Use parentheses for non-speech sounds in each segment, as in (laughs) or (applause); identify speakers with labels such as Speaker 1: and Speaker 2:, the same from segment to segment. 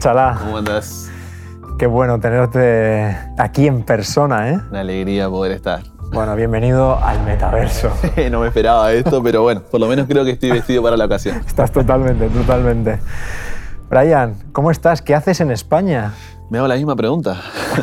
Speaker 1: Chalá.
Speaker 2: ¿Cómo andas?
Speaker 1: Qué bueno tenerte aquí en persona, ¿eh?
Speaker 2: Una alegría poder estar.
Speaker 1: Bueno, bienvenido al metaverso. (laughs)
Speaker 2: no me esperaba esto, pero bueno, por lo menos creo que estoy vestido para la ocasión.
Speaker 1: Estás totalmente, totalmente. Brian, ¿cómo estás? ¿Qué haces en España?
Speaker 2: Me hago la misma pregunta.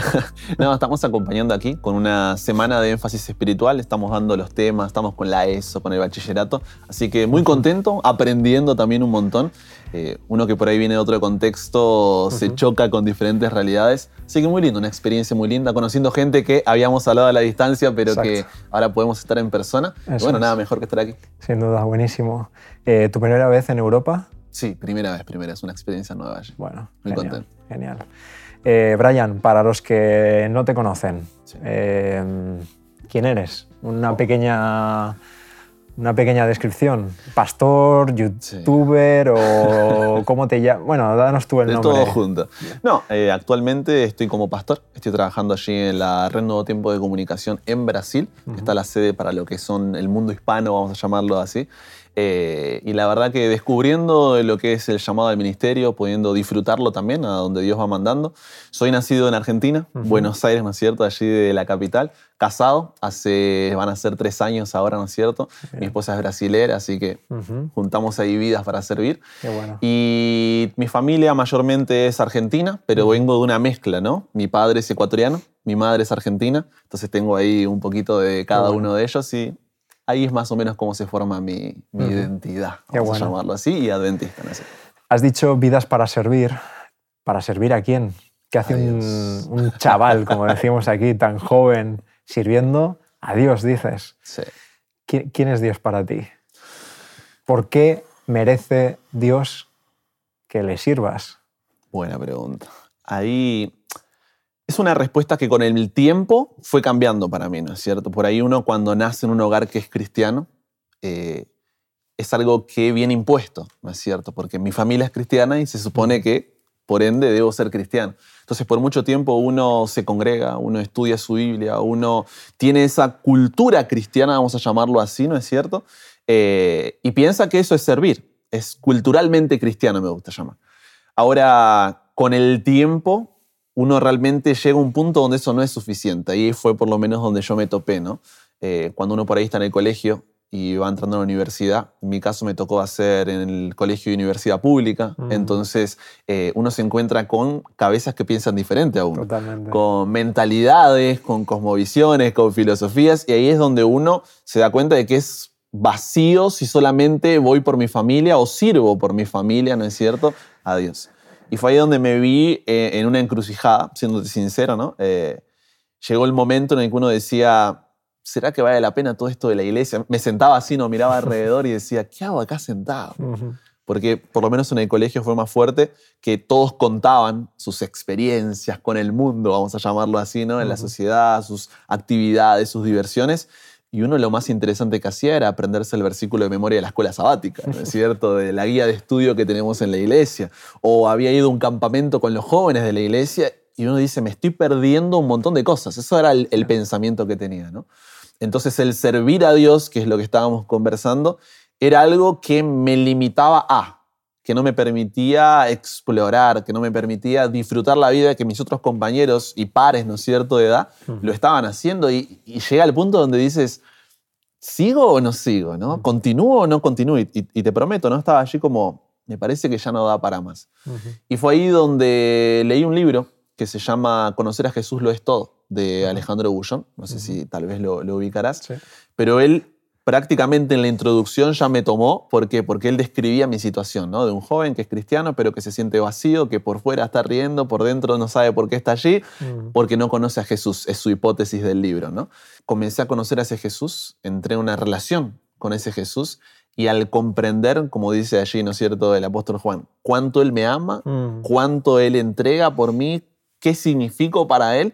Speaker 2: (laughs) no, estamos acompañando aquí con una semana de énfasis espiritual, estamos dando los temas, estamos con la ESO, con el bachillerato, así que muy contento, aprendiendo también un montón. Eh, uno que por ahí viene de otro contexto se choca con diferentes realidades, así que muy lindo, una experiencia muy linda, conociendo gente que habíamos hablado a la distancia, pero que ahora podemos estar en persona. bueno, nada mejor que estar aquí.
Speaker 1: Sin duda, buenísimo. Eh, ¿Tu primera vez en Europa?
Speaker 2: Sí, primera vez, primera, es una experiencia nueva.
Speaker 1: Bueno, muy contento. Genial. Eh, Brian, para los que no te conocen, eh, ¿quién eres? Una pequeña, una pequeña descripción. ¿Pastor, youtuber o cómo te llamas? Bueno, danos tú el nombre.
Speaker 2: De todo junto. No, eh, actualmente estoy como pastor. Estoy trabajando allí en la Red Nuevo Tiempo de Comunicación en Brasil. Está la sede para lo que son el mundo hispano, vamos a llamarlo así. Eh, y la verdad que descubriendo lo que es el llamado al ministerio, pudiendo disfrutarlo también a donde Dios va mandando. Soy nacido en Argentina, Buenos Aires, ¿no es cierto? Allí de la capital. Casado, hace, van a ser tres años ahora, ¿no es cierto? Mi esposa es brasilera, así que juntamos ahí vidas para servir. Y mi familia mayormente es argentina, pero vengo de una mezcla, ¿no? Mi padre es ecuatoriano, mi madre es argentina, entonces tengo ahí un poquito de cada uno de ellos y ahí es más o menos cómo se forma mi, identidad, vamos a llamarlo así, y adventista.
Speaker 1: Has dicho vidas para servir. ¿Para servir a quién? ¿Qué hace un, chaval, como (laughs) decimos aquí, tan joven, sirviendo a Dios, dices?
Speaker 2: Sí.
Speaker 1: ¿Quién es Dios para ti? ¿Por qué merece Dios que le sirvas?
Speaker 2: Buena pregunta. Ahí es una respuesta que con el tiempo fue cambiando para mí, ¿no es cierto? Por ahí uno cuando nace en un hogar que es cristiano, eh, es algo que viene impuesto, ¿no es cierto? Porque mi familia es cristiana y se supone que, por ende, debo ser cristiano. Entonces, por mucho tiempo uno se congrega, uno estudia su Biblia, uno tiene esa cultura cristiana, vamos a llamarlo así, ¿no es cierto? Eh, y piensa que eso es servir. Es culturalmente cristiano, me gusta llamar. Ahora, con el tiempo, uno realmente llega a un punto donde eso no es suficiente. Ahí fue por lo menos donde yo me topé, ¿no? Eh, cuando uno por ahí está en el colegio y va entrando a la universidad, en mi caso me tocó hacer en el colegio de universidad pública, mm. entonces eh, uno se encuentra con cabezas que piensan diferente a uno,
Speaker 1: Totalmente.
Speaker 2: con mentalidades, con cosmovisiones, con filosofías, y ahí es donde uno se da cuenta de que es vacío si solamente voy por mi familia o sirvo por mi familia, ¿no es cierto? A Dios. Y fue ahí donde me vi eh, en una encrucijada, siendo sincero, ¿no? Eh, llegó el momento en el que uno decía, ¿será que vale la pena todo esto de la iglesia? Me sentaba así, no miraba alrededor y decía, ¿qué hago acá sentado? (laughs) Porque por lo menos en el colegio fue más fuerte que todos contaban sus experiencias con el mundo, vamos a llamarlo así, ¿no? En la sociedad, sus actividades, sus diversiones. Y uno lo más interesante que hacía era aprenderse el versículo de memoria de la escuela sabática, ¿no es (laughs) cierto? De la guía de estudio que tenemos en la iglesia. O había ido a un campamento con los jóvenes de la iglesia y uno dice, me estoy perdiendo un montón de cosas. Eso era el, pensamiento que tenía, ¿no? Entonces el servir a Dios, que es lo que estábamos conversando, era algo que me limitaba a, que no me permitía explorar, que no me permitía disfrutar la vida que mis otros compañeros y pares, ¿no es cierto?, de edad, lo estaban haciendo y, llega al punto donde dices, ¿sigo o no sigo? ¿no? ¿Continúo o no continúo? Y, te prometo, ¿no? Estaba allí como, me parece que ya no da para más. Y fue ahí donde leí un libro que se llama Conocer a Jesús lo es todo, de Alejandro Bullón. No sé si tal vez lo, lo ubicarás. Pero él prácticamente en la introducción ya me tomó. ¿Por qué? Porque él describía mi situación, ¿no? De un joven que es cristiano, pero que se siente vacío, que por fuera está riendo, por dentro no sabe por qué está allí, mm. porque no conoce a Jesús. Es su hipótesis del libro, ¿no? Comencé a conocer a ese Jesús, entré en una relación con ese Jesús y al comprender, como dice allí, ¿no es cierto?, el apóstol Juan, cuánto Él me ama, mm. cuánto Él entrega por mí, qué significo para Él,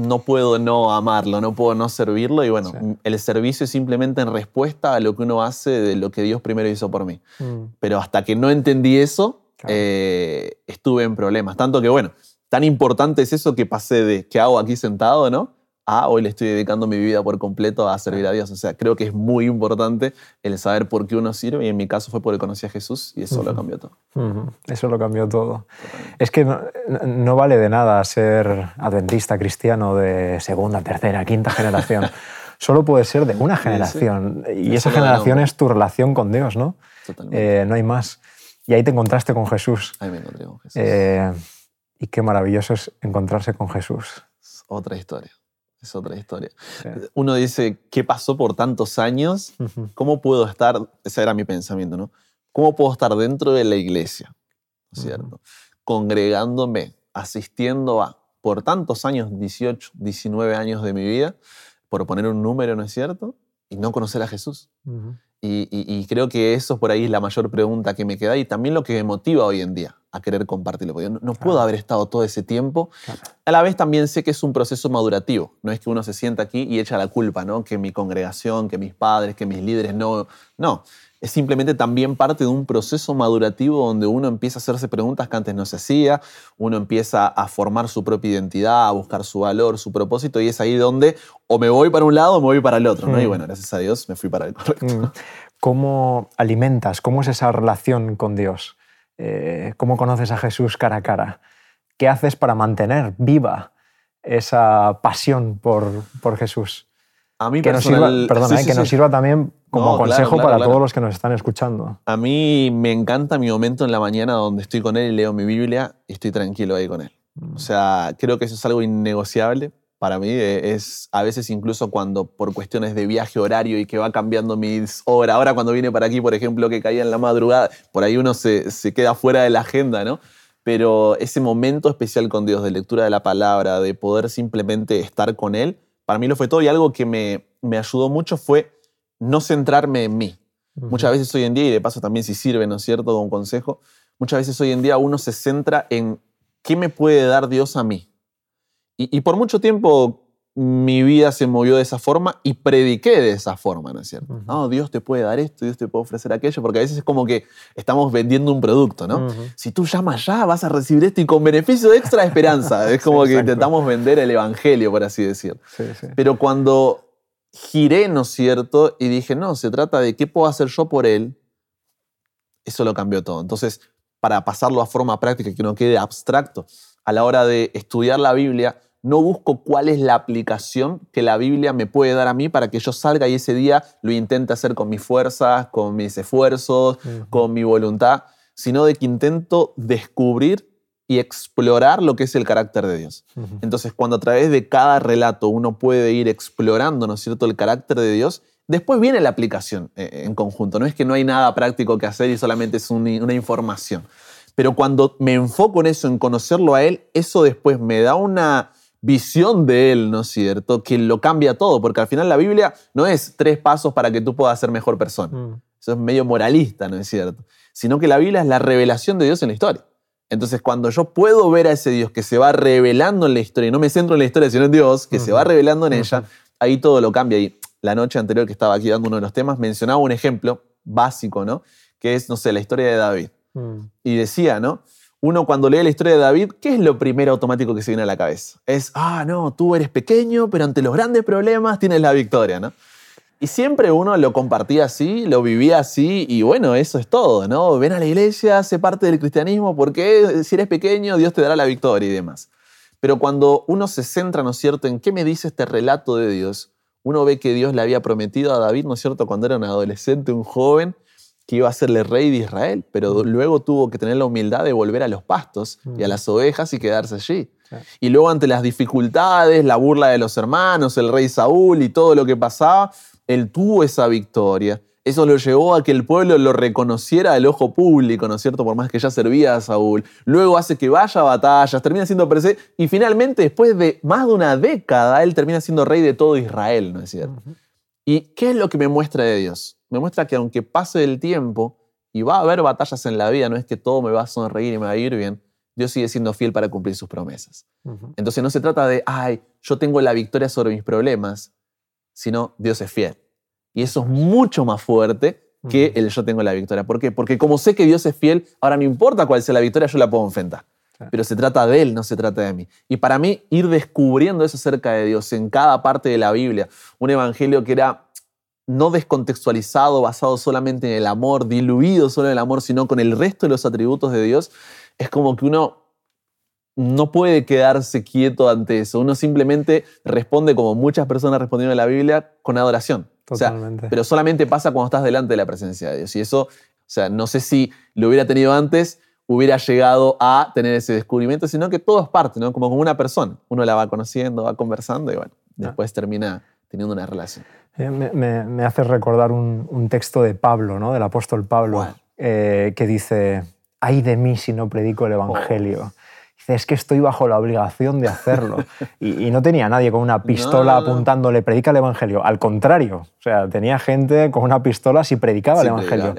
Speaker 2: no puedo no amarlo, no puedo no servirlo. Y bueno, el servicio es simplemente en respuesta a lo que uno hace de lo que Dios primero hizo por mí. Mm. Pero hasta que no entendí eso, eh, estuve en problemas. Tanto que bueno, tan importante es eso que pasé de qué hago aquí sentado, ¿no? A hoy le estoy dedicando mi vida por completo a servir a Dios. O sea, creo que es muy importante el saber por qué uno sirve y en mi caso fue porque conocí a Jesús y eso lo cambió todo.
Speaker 1: Eso lo cambió todo. Es que no, vale de nada ser adventista cristiano de segunda, tercera, quinta generación. (laughs) Solo puede ser de una generación. Y esa generación es tu relación con Dios, ¿no? Eh, no hay más. Y ahí te encontraste con Jesús.
Speaker 2: Ahí me encontré con Jesús.
Speaker 1: Eh, y qué maravilloso es encontrarse con Jesús.
Speaker 2: otra historia. Es otra historia. Uno dice, ¿qué pasó por tantos años? ¿Cómo puedo estar? Ese era mi pensamiento, ¿no? ¿Cómo puedo estar dentro de la iglesia? ¿Cierto? Congregándome, asistiendo a, por tantos años, 18, 19 años de mi vida, por poner un número, ¿no es cierto? Y no conocer a Jesús. y, creo que eso por ahí es la mayor pregunta que me queda y también lo que me motiva hoy en día a querer compartirlo. Porque no, puedo haber estado todo ese tiempo. A la vez también sé que es un proceso madurativo. No es que uno se sienta aquí y echa la culpa, ¿no? Que mi congregación, que mis padres, que mis líderes no. No. Es simplemente también parte de un proceso madurativo donde uno empieza a hacerse preguntas que antes no se hacía, uno empieza a formar su propia identidad, a buscar su valor, su propósito, y es ahí donde o me voy para un lado o me voy para el otro. ¿no? Y mm. bueno, gracias a Dios me fui para el correcto. Mm.
Speaker 1: ¿Cómo alimentas? ¿Cómo es esa relación con Dios? Eh, cómo conoces a Jesús cara a cara, qué haces para mantener viva esa pasión por, por Jesús.
Speaker 2: A mí
Speaker 1: que nos sirva, perdona, eh, que nos sirva también como consejo para todos los que nos están escuchando.
Speaker 2: A mí me encanta mi momento en la mañana donde estoy con él y leo mi Biblia y estoy tranquilo ahí con él. O sea, creo que eso es algo innegociable para mí eh, es a veces incluso cuando por cuestiones de viaje horario y que va cambiando mis horas, ahora cuando viene para aquí, por ejemplo, que caía en la madrugada, por ahí uno se, se queda fuera de la agenda, ¿no? Pero ese momento especial con Dios, de lectura de la palabra, de poder simplemente estar con Él, para mí lo fue todo y algo que me, me ayudó mucho fue no centrarme en mí. Muchas veces hoy en día, y de paso también si sirve, ¿no es cierto?, un consejo, muchas veces hoy en día uno se centra en qué me puede dar Dios a mí y, por mucho tiempo mi vida se movió de esa forma y prediqué de esa forma, ¿no es cierto? No, Dios te puede dar esto, Dios te puede ofrecer aquello, porque a veces es como que estamos vendiendo un producto, ¿no? Si tú llamas ya, vas a recibir esto y con beneficio extra esperanza. (laughs) Es como que intentamos vender el evangelio, por así decir. Pero cuando giré, ¿no es cierto? Y dije, no, se trata de qué puedo hacer yo por él, eso lo cambió todo. Entonces, para pasarlo a forma práctica, que no quede abstracto, a la hora de estudiar la Biblia, no busco cuál es la aplicación que la Biblia me puede dar a mí para que yo salga y ese día lo intente hacer con mis fuerzas, con mis esfuerzos, con mi voluntad, sino de que intento descubrir y explorar lo que es el carácter de Dios. Entonces, cuando a través de cada relato uno puede ir explorando, ¿no es cierto?, el carácter de Dios, después viene la aplicación eh, en conjunto. No es que no hay nada práctico que hacer y solamente es una información. Pero cuando me enfoco en eso, en conocerlo a Él, eso después me da una, visión de Él, ¿no es cierto? Que lo cambia todo, porque al final la Biblia no es tres pasos para que tú puedas ser mejor persona. Mm. Eso es medio moralista, ¿no es cierto? Sino que la Biblia es la revelación de Dios en la historia. Entonces, cuando yo puedo ver a ese Dios que se va revelando en la historia, y no me centro en la historia, sino en Dios, que se va revelando en ella, ahí todo lo cambia. Y la noche anterior que estaba aquí dando uno de los temas, mencionaba un ejemplo básico, ¿no? Que es, no sé, la historia de David. Mm. Y decía, ¿no? Uno cuando lee la historia de David, ¿qué es lo primero automático que se viene a la cabeza? Es, ah, no, tú eres pequeño, pero ante los grandes problemas tienes la victoria, ¿no? Y siempre uno lo compartía así, lo vivía así, y bueno, eso es todo, ¿no? Ven a la iglesia, sé parte del cristianismo, porque si eres pequeño, Dios te dará la victoria y demás. Pero cuando uno se centra, ¿no es cierto?, en qué me dice este relato de Dios, uno ve que Dios le había prometido a David, ¿no es cierto?, cuando era un adolescente, un joven, que iba a serle rey de Israel, pero luego tuvo que tener la humildad de volver a los pastos y a las ovejas y quedarse allí. Y luego ante las dificultades, la burla de los hermanos, el rey Saúl y todo lo que pasaba, él tuvo esa victoria. Eso lo llevó a que el pueblo lo reconociera al ojo público, ¿no es cierto? Por más que ya servía a Saúl. Luego hace que vaya a batallas, termina siendo presidente y finalmente, después de más de una década, él termina siendo rey de todo Israel, ¿no es cierto? ¿Y qué es lo que me muestra de Dios? Me muestra que aunque pase el tiempo y va a haber batallas en la vida, no es que todo me va a sonreír y me va a ir bien, Dios sigue siendo fiel para cumplir sus promesas. Entonces no se trata de, ay, yo tengo la victoria sobre mis problemas, sino Dios es fiel. Y eso es mucho más fuerte que el yo tengo la victoria. ¿Por qué? Porque como sé que Dios es fiel, ahora no importa cuál sea la victoria, yo la puedo enfrentar. pero se trata de Él, no se trata de mí. Y para mí, ir descubriendo eso acerca de Dios en cada parte de la Biblia, un evangelio que era no descontextualizado, basado solamente en el amor, diluido solo en el amor, sino con el resto de los atributos de Dios, es como que uno no puede quedarse quieto ante eso. Uno simplemente responde como muchas personas respondieron en la Biblia con adoración.
Speaker 1: Totalmente.
Speaker 2: pero solamente pasa cuando estás delante de la presencia de Dios. Y eso, o sea, no sé si lo hubiera tenido antes, hubiera llegado a tener ese descubrimiento, sino que todo es parte, ¿no? Como con una persona. Uno la va conociendo, va conversando y bueno, ah. después termina teniendo una relación.
Speaker 1: Me, hace recordar un, texto de Pablo, ¿no? del apóstol Pablo, eh, que dice, ay de mí si no predico el Evangelio. Oh. Dice, es que estoy bajo la obligación de hacerlo. (laughs) y, no tenía nadie con una pistola apuntándole, predica el Evangelio. Al contrario, o sea, tenía gente con una pistola si predicaba, el, evangelio.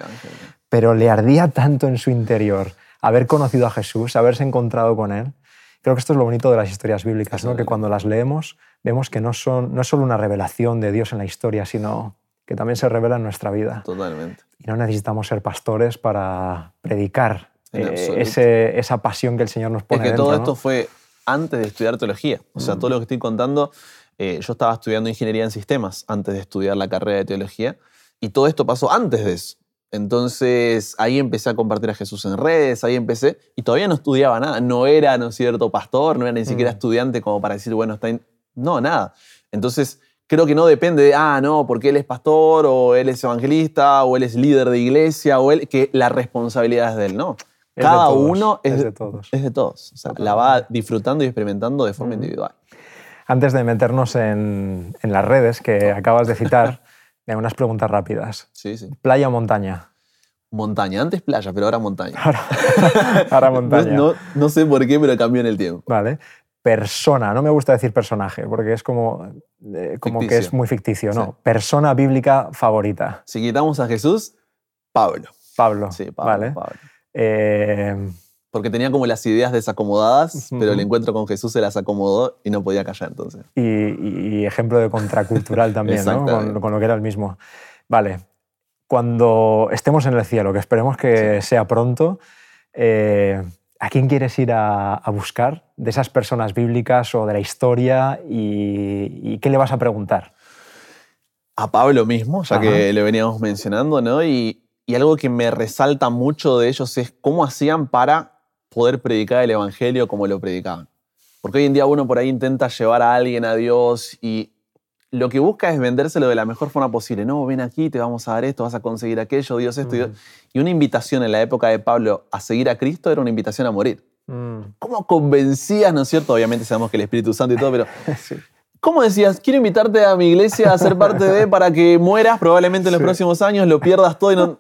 Speaker 1: Pero le ardía tanto en su interior haber conocido a Jesús, haberse encontrado con Él. Creo que esto es lo bonito de las historias bíblicas, ¿no? que cuando las leemos vemos que no, son, no es solo una revelación de Dios en la historia, sino que también se revela en nuestra vida.
Speaker 2: Totalmente.
Speaker 1: Y no necesitamos ser pastores para predicar eh, ese, esa pasión que el Señor nos pone.
Speaker 2: Es
Speaker 1: que
Speaker 2: todo esto fue antes de estudiar teología. O sea, mm. todo lo que estoy contando, eh, yo estaba estudiando ingeniería en sistemas antes de estudiar la carrera de teología. Y todo esto pasó antes de eso. Entonces ahí empecé a compartir a Jesús en redes, ahí empecé, y todavía no estudiaba nada, no era, ¿no es cierto?, pastor, no era ni siquiera mm. estudiante como para decir, bueno, está... No, nada. Entonces creo que no depende de, ah, no, porque él es pastor, o él es evangelista, o él es líder de iglesia, o él, que la responsabilidad es de él, no. Cada uno es, de todos. Es de todos. O sea, la va disfrutando y experimentando de forma individual.
Speaker 1: Antes de meternos en, en las redes que (laughs) acabas de citar, unas preguntas rápidas.
Speaker 2: Sí, sí.
Speaker 1: ¿Playa o montaña?
Speaker 2: Montaña, antes playa, pero ahora montaña.
Speaker 1: Ahora, (laughs) (laughs) montaña.
Speaker 2: No, sé por qué, pero cambió en el tiempo.
Speaker 1: Vale. Persona, no me gusta decir personaje, porque es como, eh, como que es muy ficticio, ¿no? Persona bíblica favorita.
Speaker 2: Si quitamos a Jesús, Pablo.
Speaker 1: Pablo.
Speaker 2: Sí, Pablo.
Speaker 1: Vale.
Speaker 2: Pablo.
Speaker 1: Eh,
Speaker 2: porque tenía como las ideas desacomodadas, pero el encuentro con Jesús se las acomodó y no podía callar entonces.
Speaker 1: Y, ejemplo de contracultural también, ¿no? Con, lo que era el mismo. Vale, cuando estemos en el cielo, que esperemos que sea pronto, eh, ¿a quién quieres ir a, buscar de esas personas bíblicas o de la historia y, qué le vas a preguntar?
Speaker 2: A Pablo mismo, ya que le veníamos mencionando, ¿no? Y, y algo que me resalta mucho de ellos es cómo hacían para poder predicar el Evangelio como lo predicaban. Porque hoy en día uno por ahí intenta llevar a alguien a Dios y lo que busca es vendérselo de la mejor forma posible. No, ven aquí, te vamos a dar esto, vas a conseguir aquello, Dios esto. y, una invitación en la época de Pablo a seguir a Cristo era una invitación a morir. Mm. ¿Cómo convencías, no es cierto? Obviamente sabemos que el Espíritu Santo y todo, pero (laughs) ¿Cómo decías? Quiero invitarte a mi iglesia a ser parte de para que mueras probablemente en los próximos años, lo pierdas todo y no...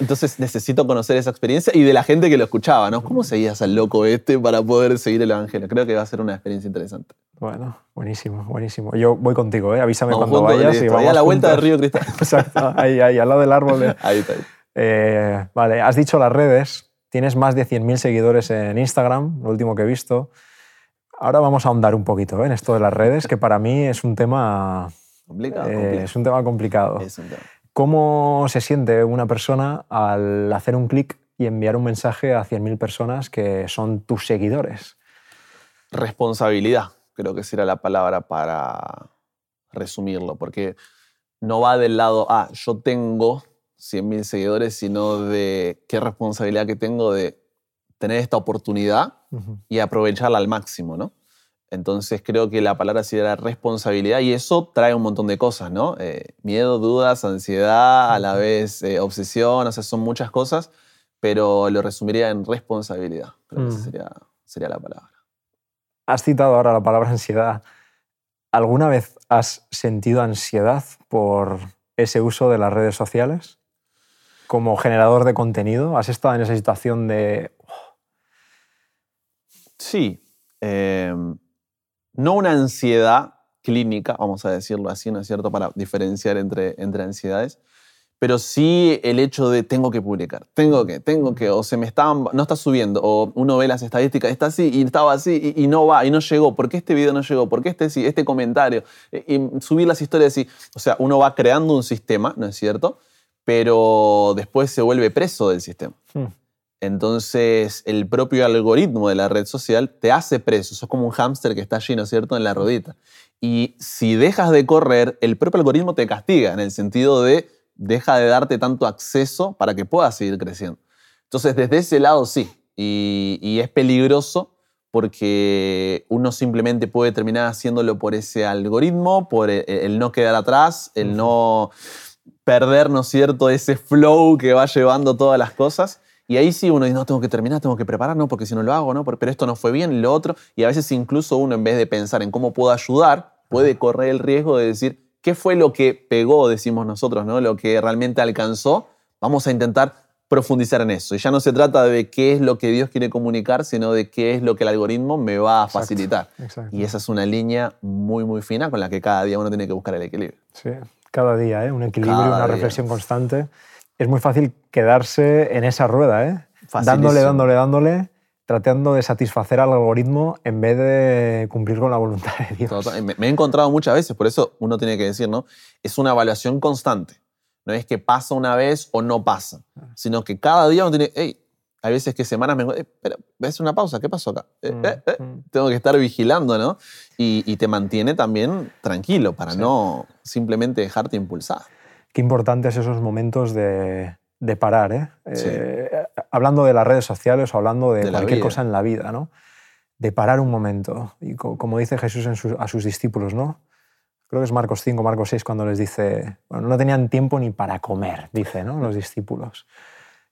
Speaker 2: Entonces necesito conocer esa experiencia y de la gente que lo escuchaba, ¿no? ¿Cómo seguías al loco este para poder seguir el Evangelio? Creo que va a ser una experiencia interesante.
Speaker 1: Bueno, buenísimo, buenísimo. Yo voy contigo, ¿eh? Avísame cuando vayas y vamos
Speaker 2: a la vuelta de Río Cristal. (laughs)
Speaker 1: Exacto, ahí, ahí, al lado del árbol.
Speaker 2: Ahí está. Ahí.
Speaker 1: Eh, vale, has dicho las redes. Tienes más de 100.000 seguidores en Instagram, lo último que he visto. Ahora vamos a ahondar un poquito ¿eh? en esto de las redes, que para mí es un tema...
Speaker 2: Complicado, eh,
Speaker 1: Es un tema complicado.
Speaker 2: Es un tema.
Speaker 1: ¿Cómo se siente una persona al hacer un clic y enviar un mensaje a 100.000 personas que son tus seguidores?
Speaker 2: Responsabilidad, creo que será la palabra para resumirlo, porque no va del lado, ah, yo tengo 100.000 seguidores, sino de qué responsabilidad que tengo de tener esta oportunidad y aprovecharla al máximo, ¿no? Entonces creo que la palabra sí era responsabilidad y eso trae un montón de cosas, ¿no? Eh, miedo, dudas, ansiedad, a la vez eh, obsesión, o sea, son muchas cosas, pero lo resumiría en responsabilidad. Creo que esa mm. sería, sería la palabra.
Speaker 1: Has citado ahora la palabra ansiedad. ¿Alguna vez has sentido ansiedad por ese uso de las redes sociales? Como generador de contenido, ¿has estado en esa situación de...
Speaker 2: Sí. Eh, no una ansiedad clínica, vamos a decirlo así, ¿no es cierto?, para diferenciar entre, entre ansiedades, pero sí el hecho de tengo que publicar, tengo que, tengo que, o se me está, no está subiendo, o uno ve las estadísticas, está así y estaba así y, no va y no llegó, ¿por qué este video no llegó? ¿Por qué este, este comentario? Y, subir las historias así, o sea, uno va creando un sistema, ¿no es cierto? Pero después se vuelve preso del sistema. Hmm. Entonces, el propio algoritmo de la red social te hace preso. Eso es como un hámster que está lleno, ¿cierto?, en la rodita. Y si dejas de correr, el propio algoritmo te castiga en el sentido de deja de darte tanto acceso para que puedas seguir creciendo. Entonces, desde ese lado sí. Y, es peligroso porque uno simplemente puede terminar haciéndolo por ese algoritmo, por el, el no quedar atrás, el no perder, ¿no es cierto?, ese flow que va llevando todas las cosas. Y ahí sí uno dice, no, tengo que terminar, tengo que preparar, no, porque si no lo hago, no, pero esto no fue bien, lo otro. Y a veces incluso uno, en vez de pensar en cómo puedo ayudar, puede correr el riesgo de decir, ¿qué fue lo que pegó, decimos nosotros, ¿no? Lo que realmente alcanzó. Vamos a intentar profundizar en eso. Y ya no se trata de qué es lo que Dios quiere comunicar, sino de qué es lo que el algoritmo me va a facilitar. Y esa es una línea muy, muy fina con la que cada día uno tiene que buscar el equilibrio.
Speaker 1: Sí, cada día, ¿eh? un equilibrio, una reflexión constante es muy fácil quedarse en esa rueda, ¿eh? dándole, dándole, dándole, tratando de satisfacer al algoritmo en vez de cumplir con la voluntad de Dios.
Speaker 2: Me, he encontrado muchas veces, por eso uno tiene que decir, ¿no? Es una evaluación constante. No es que pasa una vez o no pasa, ah. sino que cada día uno tiene, hey, hay veces que semanas me encuentro, espera, ves una pausa, ¿qué pasó acá? Eh, mm, eh, eh". Mm. Tengo que estar vigilando, ¿no? Y, te mantiene también tranquilo para no simplemente dejarte impulsar
Speaker 1: qué importantes esos momentos de, parar, ¿eh? ¿eh? Hablando de las redes sociales o hablando de, cualquier cosa en la vida, ¿no? De parar un momento. Y como dice Jesús a sus discípulos, ¿no? Creo que es Marcos 5, Marcos 6, cuando les dice, bueno, no tenían tiempo ni para comer, dice, ¿no? Los discípulos.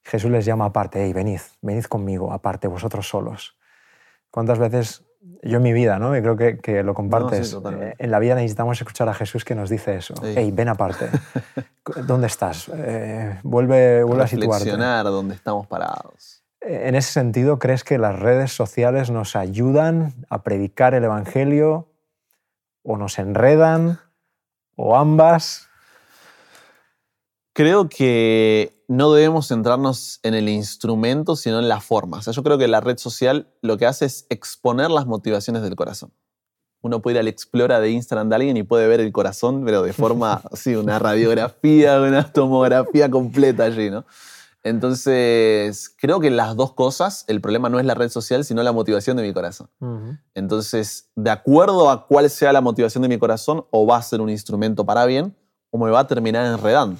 Speaker 1: Jesús les llama aparte, hey, venid, venid conmigo, aparte, vosotros solos. ¿Cuántas veces yo en mi vida, ¿no? Y creo que, que lo compartes. Eh, en la vida necesitamos escuchar a Jesús que nos dice eso. Hey, ven aparte. (laughs) ¿Dónde estás? Eh, vuelve, vuelve a situarte.
Speaker 2: Reflexionar dónde estamos parados.
Speaker 1: Eh, en ese sentido, ¿crees que las redes sociales nos ayudan a predicar el Evangelio o nos enredan o ambas?
Speaker 2: Creo que no debemos centrarnos en el instrumento, sino en la forma. O sea, yo creo que la red social lo que hace es exponer las motivaciones del corazón. Uno puede ir al Explora de Instagram de alguien y puede ver el corazón, pero de forma (laughs) así, una radiografía, una tomografía completa allí, ¿no? Entonces, creo que las dos cosas, el problema no es la red social, sino la motivación de mi corazón. Entonces, de acuerdo a cuál sea la motivación de mi corazón, o va a ser un instrumento para bien, o me va a terminar enredando.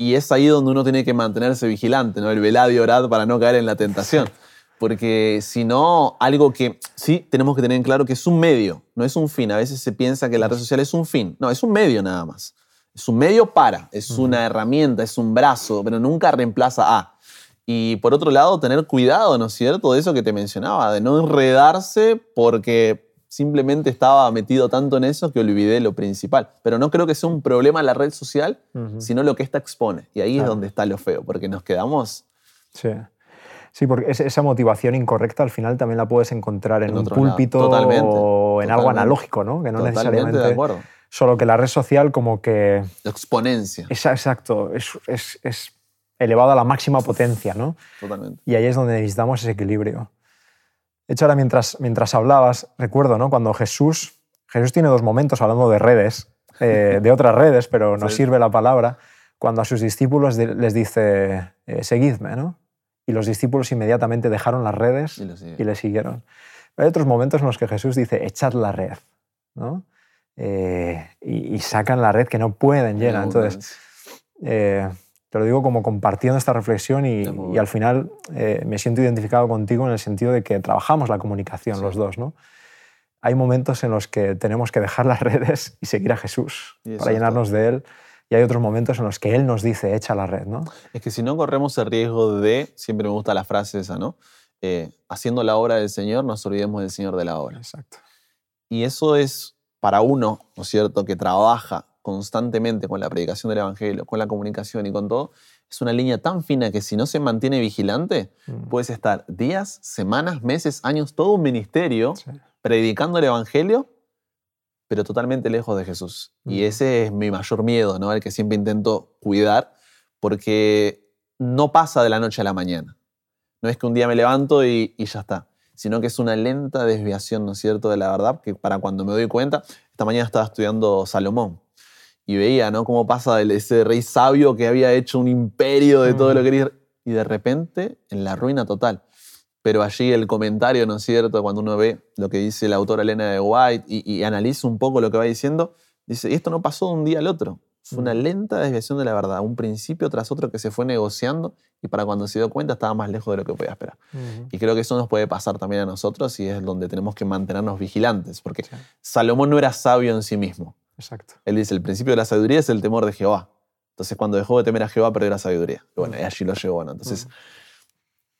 Speaker 2: Y es ahí donde uno tiene que mantenerse vigilante, ¿no? El velar y orar para no caer en la tentación. (laughs) Porque si no, algo que sí tenemos que tener en claro que es un medio, no es un fin. A veces se piensa que la red social es un fin. No, es un medio nada más. Es un medio para, es una herramienta, es un brazo, pero nunca reemplaza a. Y por otro lado, tener cuidado, ¿no es cierto? De eso que te mencionaba, de no enredarse porque simplemente estaba metido tanto en eso que olvidé lo principal. Pero no creo que sea un problema la red social, sino lo que esta expone. Y ahí es donde está lo feo, porque nos quedamos...
Speaker 1: Sí. Sí, porque esa motivación incorrecta al final también la puedes encontrar en, un púlpito o en algo analógico, ¿no? Que no necesariamente... De acuerdo. Solo que la red social como que...
Speaker 2: Exponencia.
Speaker 1: exacto, es, es, es elevado a la máxima potencia, ¿no?
Speaker 2: Totalmente.
Speaker 1: Y ahí es donde necesitamos ese equilibrio. De hecho, ahora mientras, mientras hablabas, recuerdo, ¿no? Cuando Jesús, Jesús tiene dos momentos hablando de redes, eh, de otras redes, pero nos sirve la palabra, cuando a sus discípulos les dice, eh, seguidme, ¿no? Y los discípulos inmediatamente dejaron las redes y, le siguieron. hay otros momentos en los que Jesús dice, echad la red, ¿no? Eh, y, sacan la red que no pueden llenar. Entonces, te lo digo como compartiendo esta reflexión y, al final eh, me siento identificado contigo en el sentido de que trabajamos la comunicación los dos, ¿no? Hay momentos en los que tenemos que dejar las (laughs) redes y seguir a Jesús para llenarnos de Él. Y hay otros momentos en los que Él nos dice, echa la red, ¿no?
Speaker 2: Es que si no corremos el riesgo de, siempre me gusta la frase esa, ¿no? Eh, haciendo la obra del Señor, nos olvidemos del Señor de la obra.
Speaker 1: Exacto.
Speaker 2: Y eso es para uno, ¿no es cierto?, que trabaja constantemente con la predicación del Evangelio, con la comunicación y con todo, es una línea tan fina que si no se mantiene vigilante, mm. puedes estar días, semanas, meses, años, todo un ministerio predicando el Evangelio, pero totalmente lejos de Jesús. Y mm. ese es mi mayor miedo, ¿no? El que siempre intento cuidar, porque no pasa de la noche a la mañana. No es que un día me levanto y, y ya está, sino que es una lenta desviación, ¿no es cierto?, de la verdad, que para cuando me doy cuenta, esta mañana estaba estudiando Salomón y veía, ¿no? Cómo pasa ese rey sabio que había hecho un imperio de todo lo que quería. y de repente en la ruina total. Pero allí el comentario, ¿no es cierto? Cuando uno ve lo que dice la autora Elena de White y, y analiza un poco lo que va diciendo, dice, y esto no pasó de un día al otro. Fue una lenta desviación de la verdad, un principio tras otro que se fue negociando y para cuando se dio cuenta estaba más lejos de lo que podía esperar. Y creo que eso nos puede pasar también a nosotros y es donde tenemos que mantenernos vigilantes, porque. Salomón no era sabio en sí mismo.
Speaker 1: Exacto.
Speaker 2: Él dice, el principio de la sabiduría es el temor de Jehová. Entonces cuando dejó de temer a Jehová perdió la sabiduría. Y bueno, y allí lo llevó. ¿no? Entonces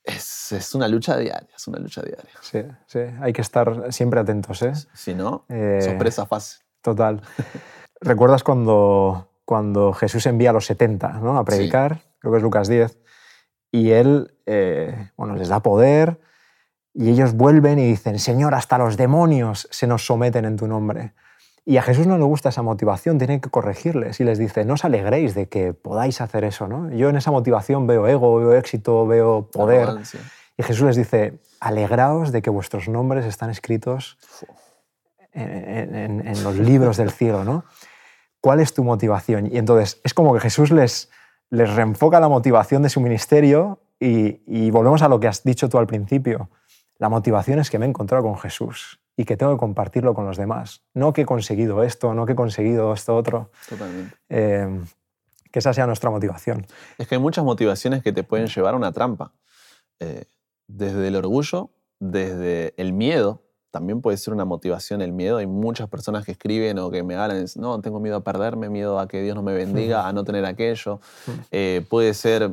Speaker 2: es, es una lucha diaria, es una lucha diaria.
Speaker 1: Sí, sí. Hay que estar siempre atentos, ¿eh?
Speaker 2: Si no,
Speaker 1: Eh,
Speaker 2: sorpresa fácil.
Speaker 1: Total. (laughs) ¿Recuerdas cuando, cuando Jesús envía a los 70 ¿no? a predicar? Creo que es Lucas 10. Y él eh, bueno, les da poder y ellos vuelven y dicen, Señor, hasta los demonios se nos someten en tu nombre. Y a Jesús no le gusta esa motivación, tiene que corregirles y les dice, no os alegréis de que podáis hacer eso. ¿no? Yo en esa motivación veo ego, veo éxito, veo poder.
Speaker 2: Arrogancia.
Speaker 1: Y Jesús les dice, alegraos de que vuestros nombres están escritos en, en- en los libros del cielo, ¿no? ¿Cuál es tu motivación? Y entonces es como que Jesús les, les reenfoca la motivación de su ministerio y, y volvemos a lo que has dicho tú al principio. La motivación es que me he encontrado con Jesús y que tengo que compartirlo con los demás. No que he conseguido esto, no que he conseguido esto otro.
Speaker 2: Totalmente.
Speaker 1: Eh, que esa sea nuestra motivación.
Speaker 2: Es que hay muchas motivaciones que te pueden llevar a una trampa. Eh, desde el orgullo, desde el miedo, también puede ser una motivación el miedo. Hay muchas personas que escriben o que me hablan y dicen, no, tengo miedo a perderme, miedo a que Dios no me bendiga, a no tener aquello. (laughs) Eh, puede ser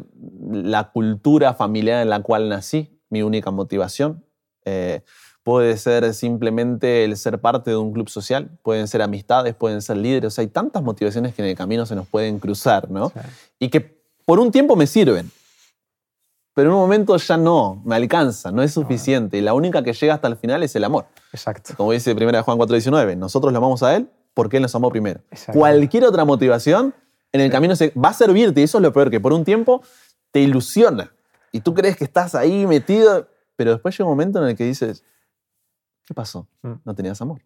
Speaker 2: la cultura familiar en la cual nací, mi única motivación. Eh, puede ser simplemente el ser parte de un club social, pueden ser amistades, pueden ser líderes. O sea, hay tantas motivaciones que en el camino se nos pueden cruzar, ¿no?
Speaker 1: Sí.
Speaker 2: y que por un tiempo me sirven, pero en un momento ya no, me alcanza, no es suficiente. Y la única que llega hasta el final es el amor.
Speaker 1: Exacto.
Speaker 2: Como dice 1 Juan 4:19, nosotros lo amamos a Él porque Él nos amó primero.
Speaker 1: Exacto.
Speaker 2: Cualquier otra motivación en el camino se, va a servirte, y eso es lo peor, que por un tiempo te ilusiona. Y tú crees que estás ahí metido, pero después llega un momento en el que dices, ¿qué pasó?
Speaker 1: Mm.
Speaker 2: No tenías amor.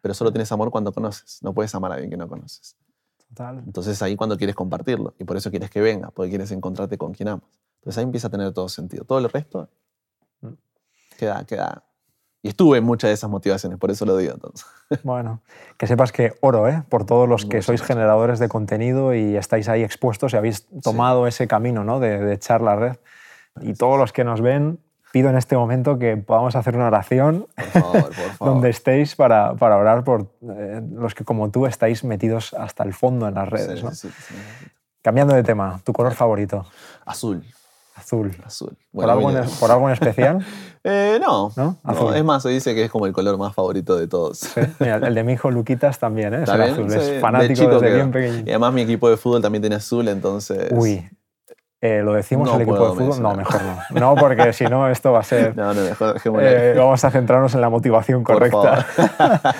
Speaker 2: Pero solo tienes amor cuando conoces. No puedes amar a alguien que no conoces.
Speaker 1: total.
Speaker 2: Entonces ahí cuando quieres compartirlo y por eso quieres que venga, porque quieres encontrarte con quien amas. Entonces ahí empieza a tener todo sentido. Todo el resto
Speaker 1: Mm.
Speaker 2: queda, queda. Y estuve en muchas de esas motivaciones, por eso lo digo entonces. (laughs)
Speaker 1: Bueno, que sepas que oro ¿eh? por todos los que
Speaker 2: Muchas
Speaker 1: sois
Speaker 2: gracias.
Speaker 1: generadores de contenido y estáis ahí expuestos y habéis tomado ese camino ¿no? de, de echar la red. Y todos los que nos ven, pido en este momento que podamos hacer una oración
Speaker 2: Por favor, por (laughs) favor.
Speaker 1: donde estéis para, para orar por eh, los que como tú estáis metidos hasta el fondo en las redes. Cambiando de tema, tu color favorito,
Speaker 2: Azul,
Speaker 1: azul.
Speaker 2: azul.
Speaker 1: ¿Por, algo en,
Speaker 2: mira.
Speaker 1: por algo en especial? (laughs)
Speaker 2: Eh, no,
Speaker 1: ¿No?
Speaker 2: no,
Speaker 1: Azul.
Speaker 2: es más, se dice que es como el color más favorito de todos.
Speaker 1: Sí. Mira, el de mi hijo Luquitas también, ¿eh? es
Speaker 2: ¿Está
Speaker 1: el azul.
Speaker 2: Sí,
Speaker 1: Es fanático desde
Speaker 2: quedó.
Speaker 1: bien
Speaker 2: Y
Speaker 1: pequeñito.
Speaker 2: además mi equipo de fútbol también tiene azul, entonces...
Speaker 1: Uy, eh, ¿lo decimos
Speaker 2: No
Speaker 1: el equipo de fútbol? No, mejor
Speaker 2: mencionar.
Speaker 1: no. No, porque si no, esto va a ser... (laughs)
Speaker 2: No, no, mejor
Speaker 1: eh, vamos a centrarnos en la motivación correcta. (laughs)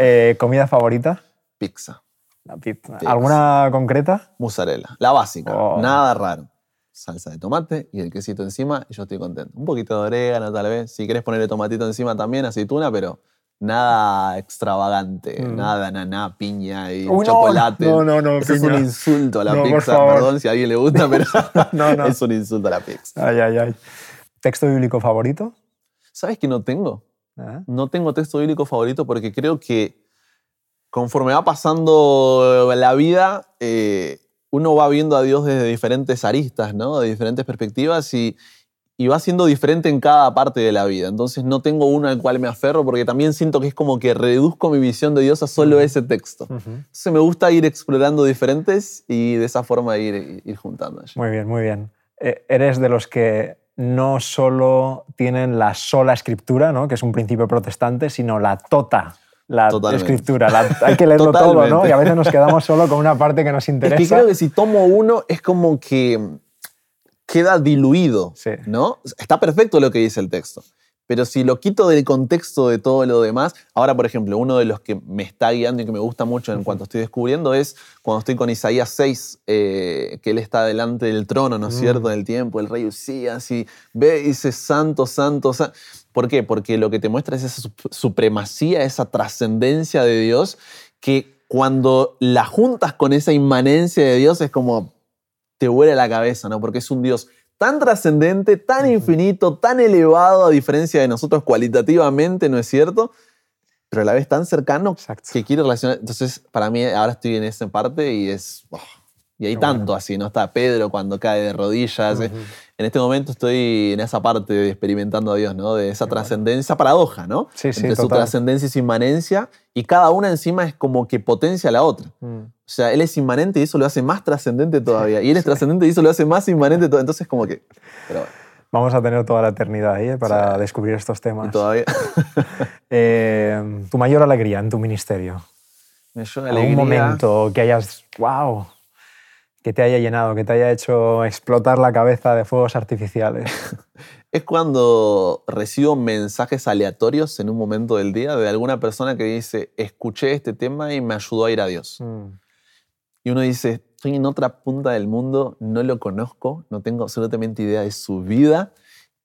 Speaker 1: Eh, ¿Comida favorita?
Speaker 2: Pizza,
Speaker 1: La pizza.
Speaker 2: Pizza.
Speaker 1: ¿Alguna concreta?
Speaker 2: mozzarella, la básica,
Speaker 1: Oh.
Speaker 2: nada raro. Salsa de tomate y el quesito encima y yo estoy contento. Un poquito de orégano tal vez, si quieres ponerle tomatito encima también, aceituna, pero nada extravagante,
Speaker 1: Mm.
Speaker 2: nada ananá, piña y chocolate.
Speaker 1: no, no, no,
Speaker 2: Eso es un insulto a la
Speaker 1: No,
Speaker 2: pizza, perdón si a alguien le gusta, (laughs) pero
Speaker 1: No, no.
Speaker 2: es un insulto a la pizza.
Speaker 1: Ay, ay, ay. ¿Texto bíblico favorito?
Speaker 2: ¿Sabes que no tengo?
Speaker 1: ¿Eh?
Speaker 2: No tengo texto bíblico favorito porque creo que conforme va pasando la vida, eh, uno va viendo a Dios desde diferentes aristas, ¿no? De diferentes perspectivas y, y va siendo diferente en cada parte de la vida. Entonces no tengo uno al cual me aferro porque también siento que es como que reduzco mi visión de Dios a solo ese texto.
Speaker 1: Ujú.
Speaker 2: Entonces me gusta ir explorando diferentes y de esa forma ir, ir juntando.
Speaker 1: Muy bien, muy bien. Eh, eres de los que no solo tienen la sola escritura, ¿no? que es un principio protestante, sino la tota, la
Speaker 2: Totalmente.
Speaker 1: escritura. La- hay que leerlo todo, ¿no?
Speaker 2: Totalmente.
Speaker 1: Y a veces nos quedamos solo con una parte que nos
Speaker 2: Es
Speaker 1: interesa.
Speaker 2: que creo que si tomo uno es como que queda diluido,
Speaker 1: Sí.
Speaker 2: ¿no? Está perfecto lo que dice el texto, pero si lo quito del contexto de todo lo demás, ahora por ejemplo, uno de los que me está guiando y que me gusta mucho en cuanto estoy descubriendo es cuando estoy con Isaías 6, eh, que él está delante del trono, ¿no es
Speaker 1: Mm.
Speaker 2: cierto? Del tiempo, el rey Usías, y ve y dice, santo, santo, santo. ¿Por qué? Porque lo que te muestra es esa sup- supremacía, esa trascendencia de Dios, que cuando la juntas con esa inmanencia de Dios es como te vuela la cabeza, ¿no? Porque es un Dios tan trascendente, tan infinito, tan elevado, a diferencia de nosotros cualitativamente, ¿no es cierto? Pero a la vez tan cercano que quiere relacionar. Entonces, para mí, ahora estoy en esa parte y es. oh, y hay tanto así, ¿no? Está Pedro cuando cae de rodillas. En este momento estoy en esa parte de experimentando a Dios, ¿no? De esa trascendencia, paradoja, ¿no?
Speaker 1: Sí, sí,
Speaker 2: Entre su trascendencia y su inmanencia. Y cada una encima es como que potencia a la otra.
Speaker 1: Mm.
Speaker 2: O sea, él es inmanente y eso lo hace más trascendente todavía. Y él es trascendente y eso lo hace más inmanente todavía. Entonces, como que. Pero bueno,
Speaker 1: Vamos a tener toda la eternidad ahí eh, para descubrir estos
Speaker 2: y
Speaker 1: temas.
Speaker 2: todavía. (laughs)
Speaker 1: Eh, tu mayor alegría en tu ministerio.
Speaker 2: dio
Speaker 1: ¿Algún momento que hayas, wow, que te haya llenado, que te haya hecho explotar la cabeza de fuegos artificiales? (laughs)
Speaker 2: Es cuando recibo mensajes aleatorios en un momento del día de alguna persona que dice, escuché este tema y me ayudó a ir a Dios.
Speaker 1: Mm,
Speaker 2: Y uno dice, estoy en otra punta del mundo, no lo conozco, no tengo absolutamente idea de su vida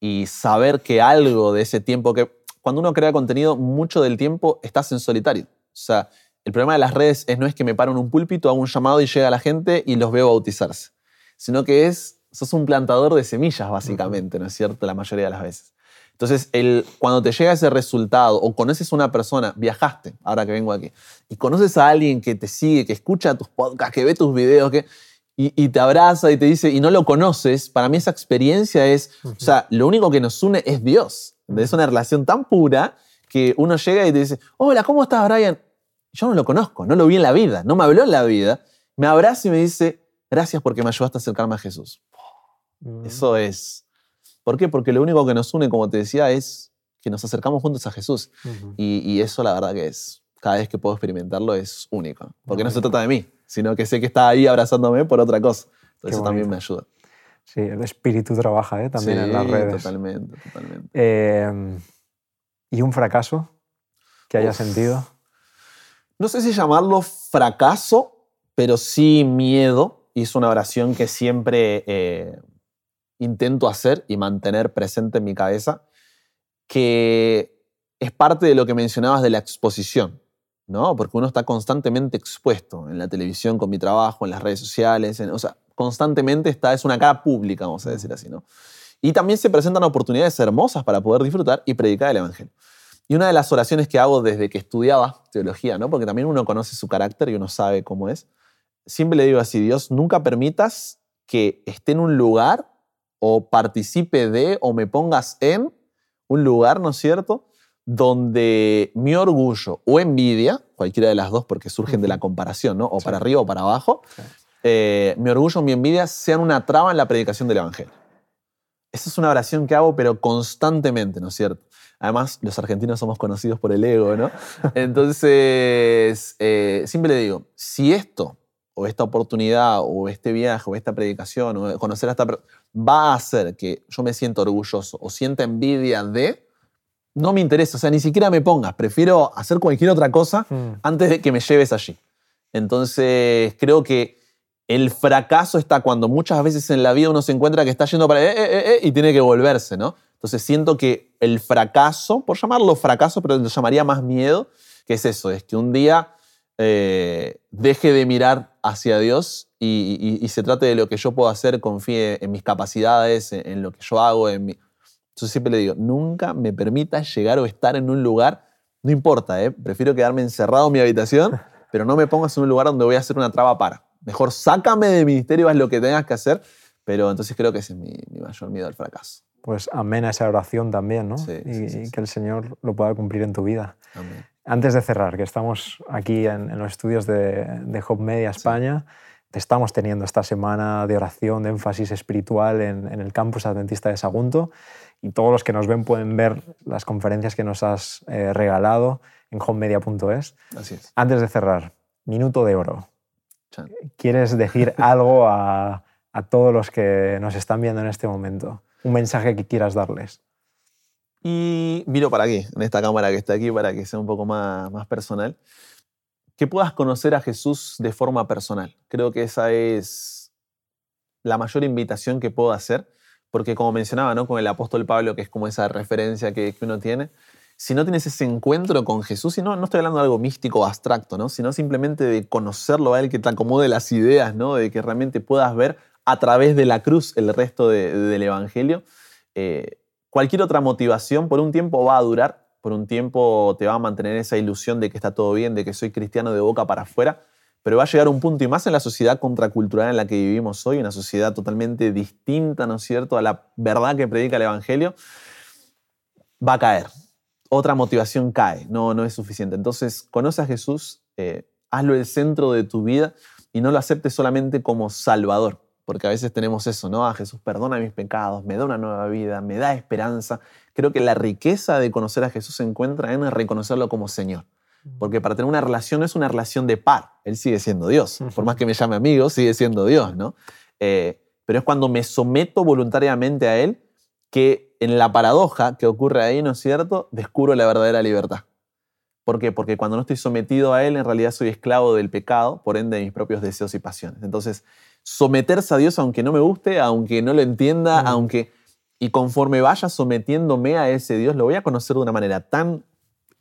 Speaker 2: y saber que algo de ese tiempo que cuando uno crea contenido, mucho del tiempo estás en solitario. O sea, el problema de las redes es, no es que me paro en un púlpito, hago un llamado y llega la gente y los veo bautizarse, sino que es, sos un plantador de semillas básicamente, ¿no es cierto? La mayoría de las veces. Entonces, cuando te llega ese resultado o conoces a una persona, viajaste, ahora que vengo aquí, y conoces a alguien que te sigue, que escucha tus podcasts, que ve tus videos, que, y te abraza y te dice, y no lo conoces, para mí esa experiencia es, o sea, lo único que nos une es Dios. Es una relación tan pura que uno llega y te dice, hola, ¿cómo estás, Brian? Yo no lo conozco, no lo vi en la vida, no me habló en la vida. Me abraza y me dice, gracias porque me ayudaste a acercarme a Jesús.
Speaker 1: mm.
Speaker 2: Eso es. ¿Por qué? Porque lo único que nos une, como te decía, es que nos acercamos juntos a Jesús.
Speaker 1: Ujú.
Speaker 2: Y, y eso la verdad que es, cada vez que puedo experimentarlo es único. Porque no se
Speaker 1: bonito.
Speaker 2: trata de mí, sino que sé que está ahí abrazándome por otra cosa. Entonces eso también me ayuda.
Speaker 1: Sí, el espíritu trabaja ¿eh? también en las
Speaker 2: Sí,
Speaker 1: redes.
Speaker 2: Totalmente, totalmente.
Speaker 1: Eh, ¿Y un fracaso que hayas
Speaker 2: Uf.
Speaker 1: sentido?
Speaker 2: No sé si llamarlo fracaso, pero sí miedo. Es una oración que siempre eh, intento hacer y mantener presente en mi cabeza, que es parte de lo que mencionabas de la exposición, ¿no? Porque uno está constantemente expuesto en la televisión con mi trabajo, en las redes sociales, o sea, constantemente está, es una cara pública, vamos a decir así, ¿no? Y también se presentan oportunidades hermosas para poder disfrutar y predicar el Evangelio. Y una de las oraciones que hago desde que estudiaba teología, ¿no? porque también uno conoce su carácter y uno sabe cómo es, siempre le digo así, Dios, nunca permitas que esté en un lugar o participe de o me pongas en un lugar, ¿no es cierto?, donde mi orgullo o envidia, cualquiera de las dos porque surgen de la comparación, ¿no? o
Speaker 1: Sí.
Speaker 2: para arriba o para abajo,
Speaker 1: Sí.
Speaker 2: eh, mi orgullo o mi envidia sean una traba en la predicación del Evangelio. Esa es una oración que hago, pero constantemente, ¿no es cierto? Además, los argentinos somos conocidos por el ego, ¿no? (laughs) Entonces, eh, siempre le digo, si esto, o esta oportunidad, o este viaje, o esta predicación, o conocer a esta persona, va a hacer que yo me sienta orgulloso o sienta envidia de, no me interesa, o sea, ni siquiera me pongas, prefiero hacer cualquier otra cosa
Speaker 1: Mm.
Speaker 2: antes de que me lleves allí. Entonces, creo que el fracaso está cuando muchas veces en la vida uno se encuentra que está yendo para... eh, eh, eh, y tiene que volverse, ¿no? Entonces siento que el fracaso, por llamarlo fracaso, pero lo llamaría más miedo, que es eso, es que un día eh, deje de mirar hacia Dios y, y- y se trate de lo que yo puedo hacer, confíe en mis capacidades, en, en lo que yo hago. En mi... Entonces siempre le digo, nunca me permitas llegar o estar en un lugar, no importa, ¿eh? prefiero quedarme encerrado en mi habitación, (laughs) pero no me pongas en un lugar donde voy a hacer una traba para. Mejor sácame del ministerio, haz lo que tengas que hacer, pero entonces creo que ese es mi, mi mayor miedo al fracaso.
Speaker 1: Pues amén a esa oración también, ¿no?
Speaker 2: Sí,
Speaker 1: y,
Speaker 2: sí, sí,
Speaker 1: y que el Señor lo pueda cumplir en tu vida.
Speaker 2: Amén.
Speaker 1: Antes de cerrar, que estamos aquí en, en los estudios de, de Hope Media España, te estamos teniendo esta semana de oración, de énfasis espiritual en, en el campus adventista de Sagunto y todos los que nos ven pueden ver las conferencias que nos has eh, regalado en homemedia.es.
Speaker 2: Así es.
Speaker 1: Antes de cerrar, minuto de oro.
Speaker 2: Chan.
Speaker 1: ¿Quieres decir algo a, a todos los que nos están viendo en este momento? Un mensaje que quieras darles.
Speaker 2: Y miro para aquí, en esta cámara que está aquí, para que sea un poco más, más personal. Que puedas conocer a Jesús de forma personal. Creo que esa es la mayor invitación que puedo hacer, porque como mencionaba, ¿no? con el apóstol Pablo, que es como esa referencia que, que uno tiene, si no tienes ese encuentro con Jesús, y no, no estoy hablando de algo místico o abstracto, ¿no? sino simplemente de conocerlo a Él, que te acomode las ideas, ¿no? de que realmente puedas ver a través de la cruz el resto del Evangelio. Eh, cualquier otra motivación por un tiempo va a durar, por un tiempo te va a mantener esa ilusión de que está todo bien, de que soy cristiano de boca para afuera, pero va a llegar un punto, y más en la sociedad contracultural en la que vivimos hoy, una sociedad totalmente distinta, ¿no es cierto?, a la verdad que predica el Evangelio, va a caer. Otra motivación cae, no, no es suficiente. Entonces, conoce a Jesús, eh, hazlo el centro de tu vida y no lo aceptes solamente como Salvador, porque a veces tenemos eso, ¿no? A ah, Jesús perdona mis pecados, me da una nueva vida, me da esperanza. Creo que la riqueza de conocer a Jesús se encuentra en reconocerlo como Señor. Porque para tener una relación no es una relación de par, Él sigue siendo Dios. Por más que me llame amigo, sigue siendo Dios, ¿no? Eh, pero es cuando me someto voluntariamente a Él que en la paradoja que ocurre ahí, ¿no es cierto?, descubro la verdadera libertad. ¿Por qué? Porque cuando no estoy sometido a Él, en realidad soy esclavo del pecado, por ende de mis propios deseos y pasiones. Entonces, someterse a Dios aunque no me guste, aunque no lo entienda, aunque... Y conforme vaya sometiéndome a ese Dios, lo voy a conocer de una manera tan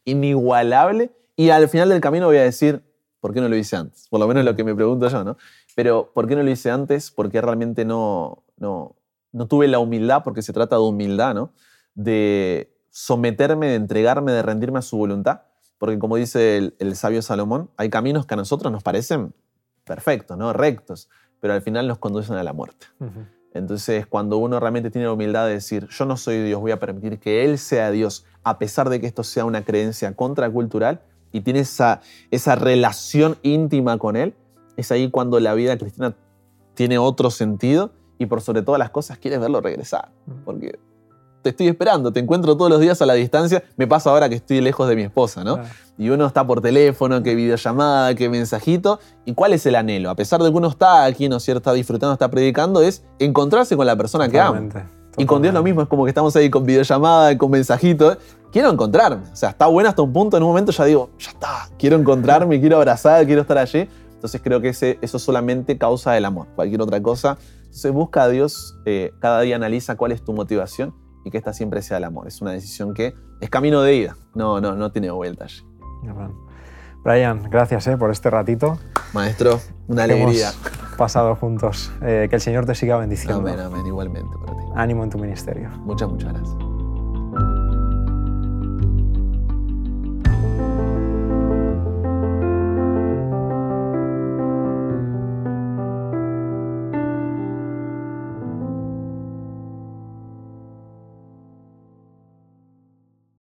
Speaker 2: inigualable y al final del camino voy a decir, ¿por qué no lo hice antes? Por lo menos lo que me pregunto yo, ¿no? Pero ¿por qué no lo hice antes? Porque realmente no, no, no tuve la humildad, porque se trata de humildad, ¿no? De someterme, de entregarme, de rendirme a su voluntad. Porque como dice el, sabio Salomón, hay caminos que a nosotros nos parecen perfectos, ¿no? Rectos, pero al final nos conducen a la muerte. Entonces, cuando uno realmente tiene la humildad de decir, yo no soy Dios, voy a permitir que Él sea Dios, a pesar de que esto sea una creencia contracultural, y tiene esa, esa relación íntima con Él, es ahí cuando la vida cristiana tiene otro sentido y por sobre todas las cosas quieres verlo regresar. Porque te estoy esperando, te encuentro todos los días a la distancia, me pasa ahora que estoy lejos de mi esposa, ¿no? Y uno está por teléfono, que videollamada, que mensajito. ¿Y cuál es el anhelo? A pesar de que uno está aquí, ¿no es cierto? Está disfrutando, está predicando, es encontrarse con la persona que ama. Y con Dios lo mismo, es como que estamos ahí con videollamada, con mensajito. Quiero encontrarme. O sea, está bueno hasta un punto, en un momento ya digo, ya está, quiero encontrarme, quiero abrazar, quiero estar allí. Entonces creo que ese, eso solamente causa el amor. Cualquier otra cosa. Entonces busca a Dios, eh, cada día analiza cuál es tu motivación y que esta siempre sea el amor. Es una decisión que es camino de ida, no, no, no tiene vuelta allí.
Speaker 1: Brian, gracias eh, por este ratito.
Speaker 2: Maestro, una alegría.
Speaker 1: Hemos pasado juntos. Eh, que el Señor te siga bendiciendo.
Speaker 2: Amén, amén, igualmente para ti.
Speaker 1: Ánimo en tu ministerio.
Speaker 2: Muchas, muchas gracias.